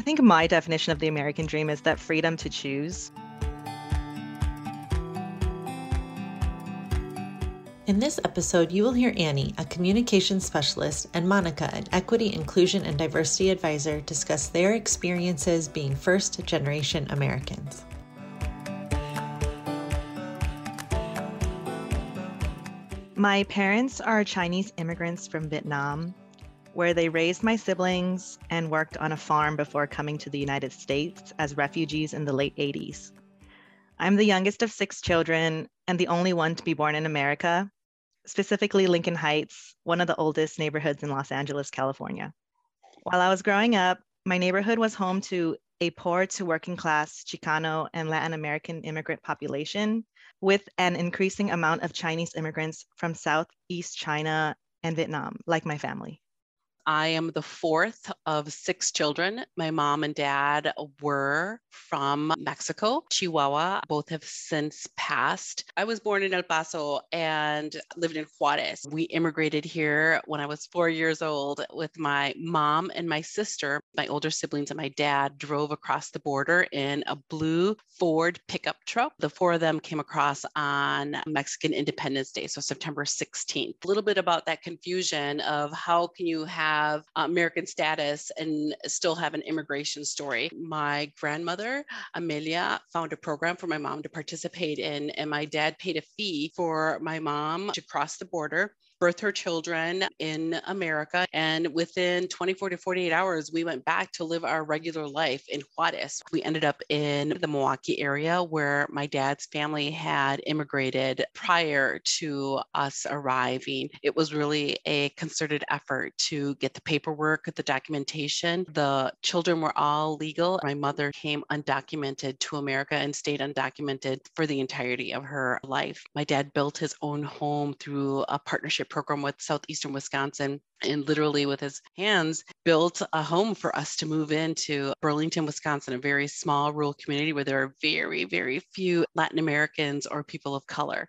I think my definition of the American dream is that freedom to choose. In this episode, you will hear Annie, a communications specialist, and Monica, an equity, inclusion, and diversity advisor, discuss their experiences being first generation Americans. My parents are Chinese immigrants from Vietnam, where they raised my siblings and worked on a farm before coming to the United States as refugees in the late 80s. I'm the youngest of six children and the only one to be born in America, specifically Lincoln Heights, one of the oldest neighborhoods in Los Angeles, California. While I was growing up, my neighborhood was home to a poor to working class Chicano and Latin American immigrant population with an increasing amount of Chinese immigrants from Southeast China and Vietnam, like my family. I am the fourth of six children. My mom and dad were from Mexico, Chihuahua. Both have since passed. I was born in El Paso and lived in Juarez. We immigrated here when I was four years old with my mom and my sister. My older siblings and my dad drove across the border in a blue Ford pickup truck. The four of them came across on Mexican Independence Day, so September 16th. A little bit about that confusion of how can you have have uh, American status and still have an immigration story. My grandmother, Amelia, found a program for my mom to participate in, and my dad paid a fee for my mom to cross the border birth her children in America. And within 24 to 48 hours, we went back to live our regular life in Juarez. We ended up in the Milwaukee area where my dad's family had immigrated prior to us arriving. It was really a concerted effort to get the paperwork, the documentation. The children were all legal. My mother came undocumented to America and stayed undocumented for the entirety of her life. My dad built his own home through a partnership program with Southeastern Wisconsin and literally with his hands built a home for us to move into Burlington, Wisconsin, a very small rural community where there are very, very few Latin Americans or people of color.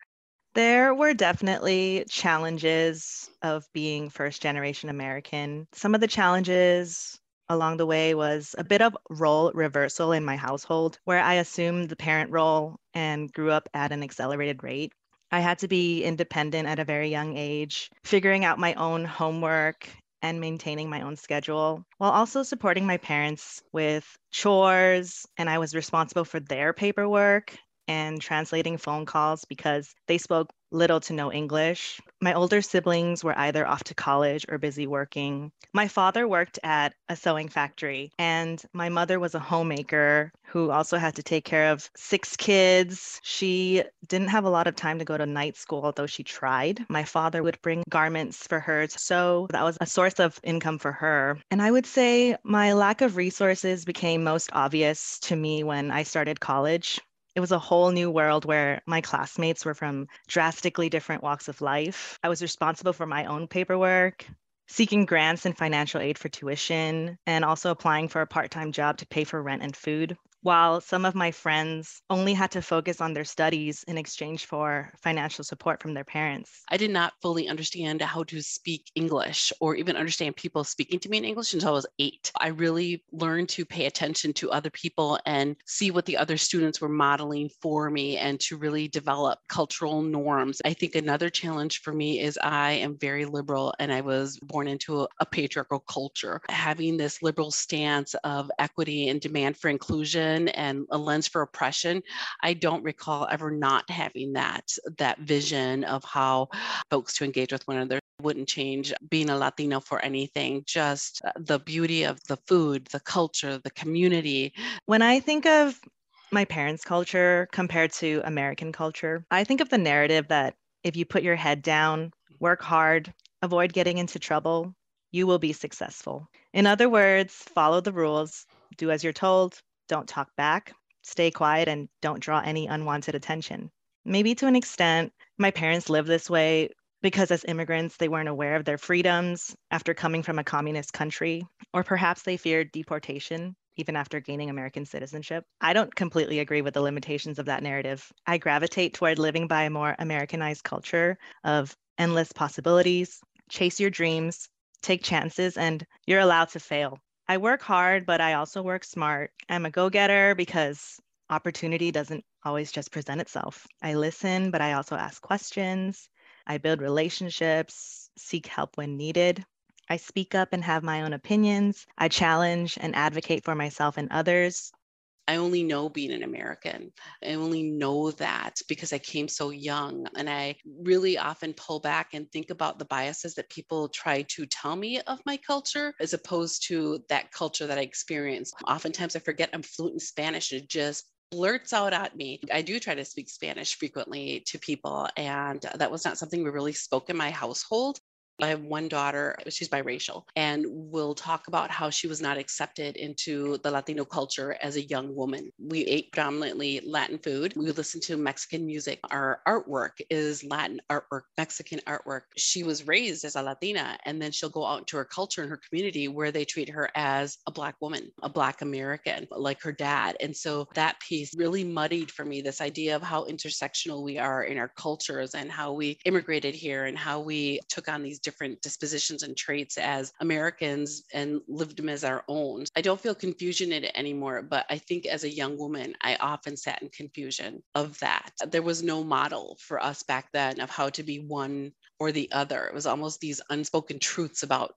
There were definitely challenges of being first generation American. Some of the challenges along the way was a bit of role reversal in my household, where I assumed the parent role and grew up at an accelerated rate. I had to be independent at a very young age, figuring out my own homework and maintaining my own schedule while also supporting my parents with chores. And I was responsible for their paperwork and translating phone calls because they spoke little to no English. My older siblings were either off to college or busy working. My father worked at a sewing factory, and my mother was a homemaker who also had to take care of six kids. She didn't have a lot of time to go to night school, although she tried. My father would bring garments for her to sew. That was a source of income for her. And I would say my lack of resources became most obvious to me when I started college it was a whole new world where my classmates were from drastically different walks of life. I was responsible for my own paperwork, seeking grants and financial aid for tuition, and also applying for a part time job to pay for rent and food while some of my friends only had to focus on their studies in exchange for financial support from their parents. I did not fully understand how to speak English or even understand people speaking to me in English until I was eight. I really learned to pay attention to other people and see what the other students were modeling for me and to really develop cultural norms. I think another challenge for me is I am very liberal and I was born into a, a patriarchal culture. Having this liberal stance of equity and demand for inclusion and a lens for oppression i don't recall ever not having that that vision of how folks to engage with one another wouldn't change being a latino for anything just uh, the beauty of the food the culture the community when i think of my parents culture compared to american culture i think of the narrative that if you put your head down work hard avoid getting into trouble you will be successful. In other words, follow the rules, do as you're told, don't talk back, stay quiet, and don't draw any unwanted attention. Maybe to an extent, my parents lived this way because as immigrants, they weren't aware of their freedoms after coming from a communist country, or perhaps they feared deportation even after gaining American citizenship. I don't completely agree with the limitations of that narrative. I gravitate toward living by a more Americanized culture of endless possibilities, chase your dreams, take chances, and you're allowed to fail. I work hard, but I also work smart. I'm a go getter because opportunity doesn't always just present itself. I listen, but I also ask questions. I build relationships, seek help when needed. I speak up and have my own opinions. I challenge and advocate for myself and others. I only know being an American. I only know that because I came so young. And I really often pull back and think about the biases that people try to tell me of my culture as opposed to that culture that I experienced. Oftentimes I forget I'm fluent in Spanish. It just blurts out at me. I do try to speak Spanish frequently to people, and that was not something we really spoke in my household. I have one daughter, she's biracial, and we'll talk about how she was not accepted into the Latino culture as a young woman. We ate predominantly Latin food. We listened to Mexican music. Our artwork is Latin artwork, Mexican artwork. She was raised as a Latina, and then she'll go out into her culture and her community where they treat her as a Black woman, a Black American, like her dad. And so that piece really muddied for me this idea of how intersectional we are in our cultures and how we immigrated here and how we took on these different different dispositions and traits as Americans and lived them as our own. I don't feel confusion in it anymore, but I think as a young woman, I often sat in confusion of that. There was no model for us back then of how to be one or the other. It was almost these unspoken truths about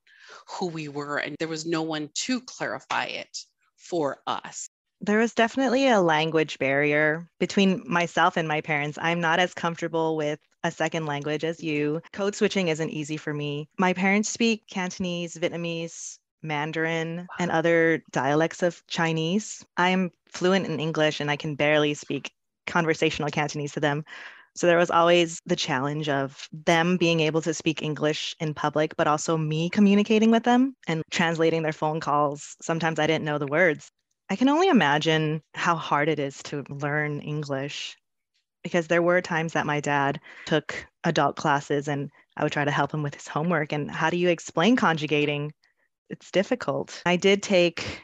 who we were, and there was no one to clarify it for us. There was definitely a language barrier between myself and my parents. I'm not as comfortable with a second language as you. Code switching isn't easy for me. My parents speak Cantonese, Vietnamese, Mandarin, and other dialects of Chinese. I'm fluent in English and I can barely speak conversational Cantonese to them. So there was always the challenge of them being able to speak English in public, but also me communicating with them and translating their phone calls. Sometimes I didn't know the words. I can only imagine how hard it is to learn English because there were times that my dad took adult classes and I would try to help him with his homework. And how do you explain conjugating? It's difficult. I did take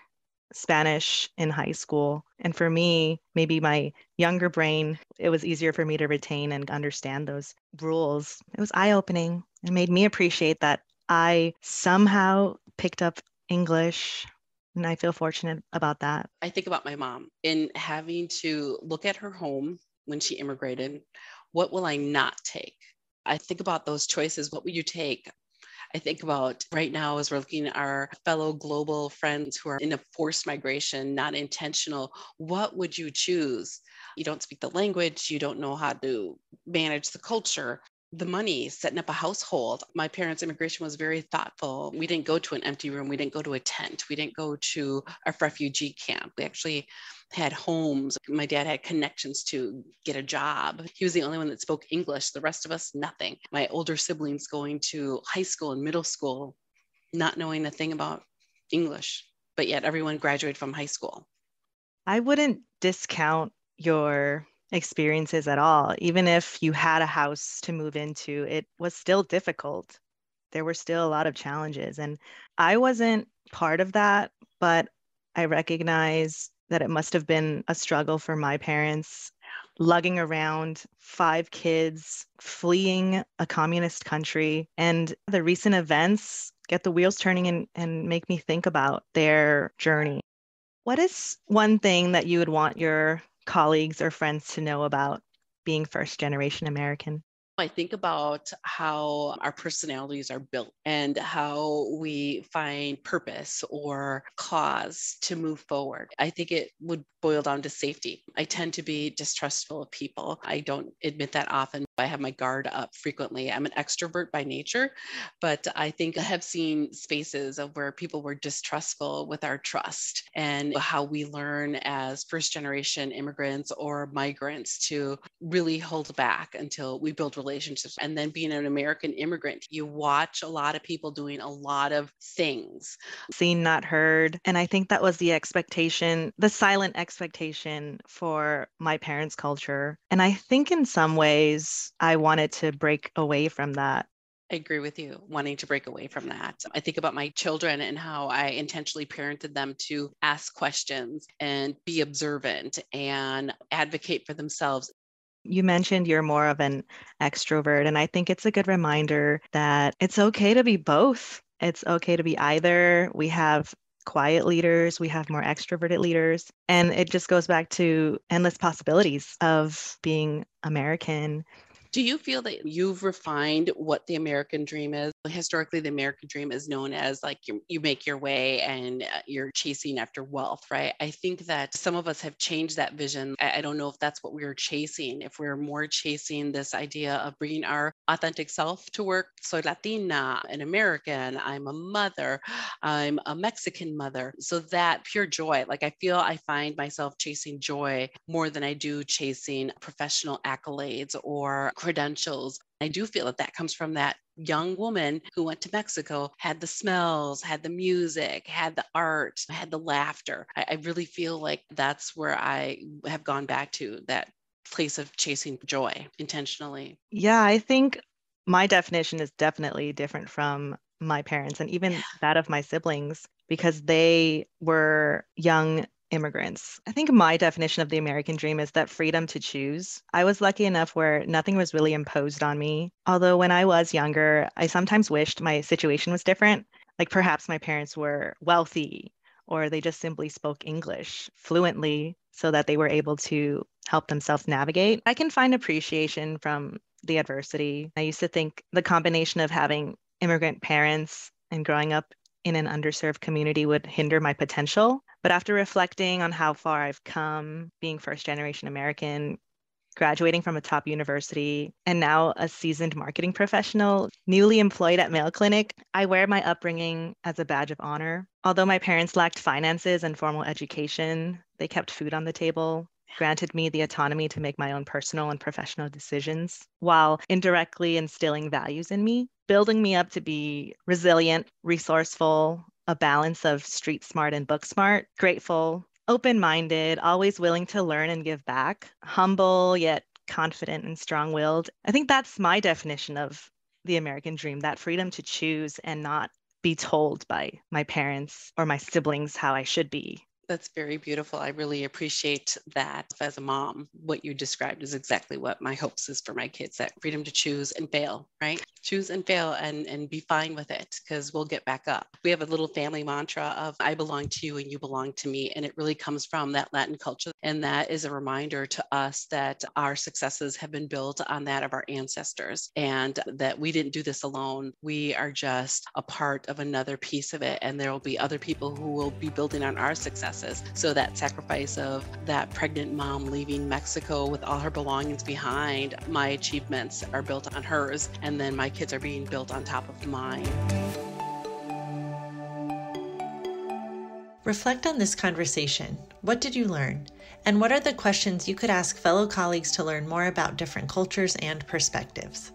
Spanish in high school. And for me, maybe my younger brain, it was easier for me to retain and understand those rules. It was eye opening. It made me appreciate that I somehow picked up English. And I feel fortunate about that. I think about my mom in having to look at her home when she immigrated? What will I not take? I think about those choices. What would you take? I think about right now as we're looking at our fellow global friends who are in a forced migration, not intentional. What would you choose? You don't speak the language, you don't know how to manage the culture the money setting up a household. My parents' immigration was very thoughtful. We didn't go to an empty room. We didn't go to a tent. We didn't go to a refugee camp. We actually had homes. My dad had connections to get a job. He was the only one that spoke English. The rest of us, nothing. My older siblings going to high school and middle school, not knowing a thing about English, but yet everyone graduated from high school. I wouldn't discount your experiences at all. Even if you had a house to move into, it was still difficult. There were still a lot of challenges. And I wasn't part of that, but I recognize that it must have been a struggle for my parents lugging around five kids, fleeing a communist country. And the recent events get the wheels turning and, and make me think about their journey. What is one thing that you would want your colleagues or friends to know about being first generation American? I think about how our personalities are built and how we find purpose or cause to move forward. I think it would boil down to safety. I tend to be distrustful of people. I don't admit that often. I have my guard up frequently. I'm an extrovert by nature, but I think I have seen spaces of where people were distrustful with our trust and how we learn as first generation immigrants or migrants to really hold back until we build relationships. And then being an American immigrant, you watch a lot of people doing a lot of things. Seen, not heard. And I think that was the expectation, the silent expectation for my parents' culture. And I think in some ways, I wanted to break away from that. I agree with you, wanting to break away from that. I think about my children and how I intentionally parented them to ask questions and be observant and advocate for themselves. You mentioned you're more of an extrovert, and I think it's a good reminder that it's okay to be both. It's okay to be either. We have quiet leaders, we have more extroverted leaders. And it just goes back to endless possibilities of being American do you feel that you've refined what the American dream is? Historically, the American dream is known as like you, you make your way and uh, you're chasing after wealth, right? I think that some of us have changed that vision. I, I don't know if that's what we are chasing, if we're more chasing this idea of bringing our authentic self to work. So, Latina, an American, I'm a mother, I'm a Mexican mother. So, that pure joy, like I feel I find myself chasing joy more than I do chasing professional accolades or credentials. I do feel that that comes from that young woman who went to Mexico, had the smells, had the music, had the art, had the laughter. I, I really feel like that's where I have gone back to that place of chasing joy intentionally. Yeah, I think my definition is definitely different from my parents and even yeah. that of my siblings because they were young immigrants. I think my definition of the American dream is that freedom to choose. I was lucky enough where nothing was really imposed on me. Although when I was younger, I sometimes wished my situation was different. Like perhaps my parents were wealthy or they just simply spoke English fluently so that they were able to help themselves navigate. I can find appreciation from the adversity. I used to think the combination of having immigrant parents and growing up in an underserved community would hinder my potential. But after reflecting on how far I've come, being first generation American, graduating from a top university, and now a seasoned marketing professional, newly employed at Mayo Clinic, I wear my upbringing as a badge of honor. Although my parents lacked finances and formal education, they kept food on the table, granted me the autonomy to make my own personal and professional decisions, while indirectly instilling values in me, building me up to be resilient, resourceful, a balance of street smart and book smart, grateful, open minded, always willing to learn and give back, humble yet confident and strong willed. I think that's my definition of the American dream that freedom to choose and not be told by my parents or my siblings how I should be. That's very beautiful. I really appreciate that as a mom. What you described is exactly what my hopes is for my kids that freedom to choose and fail, right? Choose and fail and, and be fine with it because we'll get back up. We have a little family mantra of I belong to you and you belong to me. And it really comes from that Latin culture. And that is a reminder to us that our successes have been built on that of our ancestors and that we didn't do this alone. We are just a part of another piece of it. And there will be other people who will be building on our success so that sacrifice of that pregnant mom leaving Mexico with all her belongings behind, my achievements are built on hers, and then my kids are being built on top of mine. Reflect on this conversation. What did you learn? And what are the questions you could ask fellow colleagues to learn more about different cultures and perspectives?